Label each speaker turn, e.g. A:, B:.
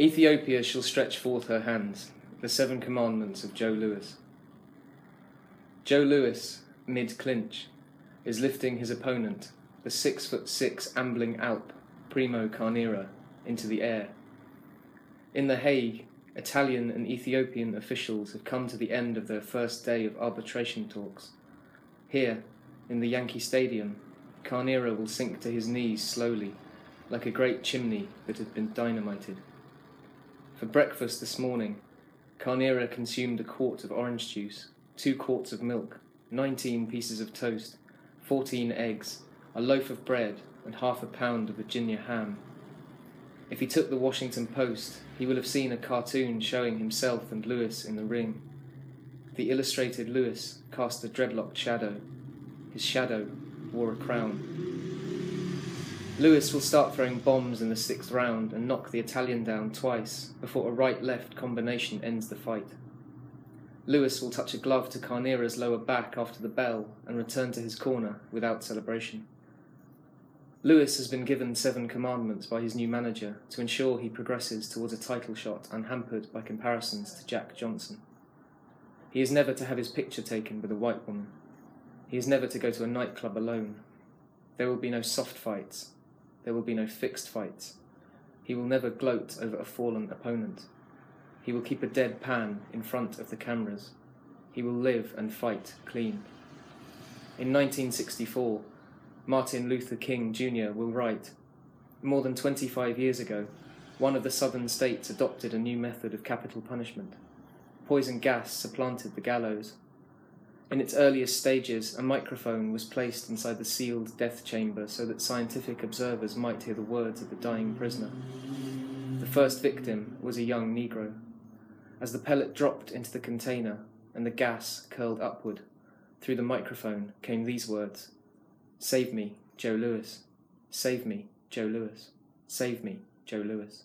A: Ethiopia shall stretch forth her hands, the seven commandments of Joe Louis. Joe Louis, mid clinch, is lifting his opponent, the six foot six ambling Alp, Primo Carnera, into the air. In The Hague, Italian and Ethiopian officials have come to the end of their first day of arbitration talks. Here, in the Yankee Stadium, Carnera will sink to his knees slowly, like a great chimney that had been dynamited. For breakfast this morning, Carnera consumed a quart of orange juice, two quarts of milk, 19 pieces of toast, 14 eggs, a loaf of bread, and half a pound of Virginia ham. If he took the Washington Post, he will have seen a cartoon showing himself and Louis in the ring. The illustrated Louis cast a dreadlocked shadow. His shadow wore a crown. Louis will start throwing bombs in the sixth round and knock the Italian down twice before a right left combination ends the fight. Louis will touch a glove to Carnera's lower back after the bell and return to his corner without celebration. Louis has been given seven commandments by his new manager to ensure he progresses towards a title shot unhampered by comparisons to Jack Johnson. He is never to have his picture taken with a white woman. He is never to go to a nightclub alone. There will be no soft fights. There will be no fixed fights. He will never gloat over a fallen opponent. He will keep a dead pan in front of the cameras. He will live and fight clean. In 1964, Martin Luther King Jr. will write More than 25 years ago, one of the southern states adopted a new method of capital punishment. Poison gas supplanted the gallows. In its earliest stages, a microphone was placed inside the sealed death chamber so that scientific observers might hear the words of the dying prisoner. The first victim was a young Negro. As the pellet dropped into the container and the gas curled upward, through the microphone came these words Save me, Joe Louis. Save me, Joe Louis. Save me, Joe Louis.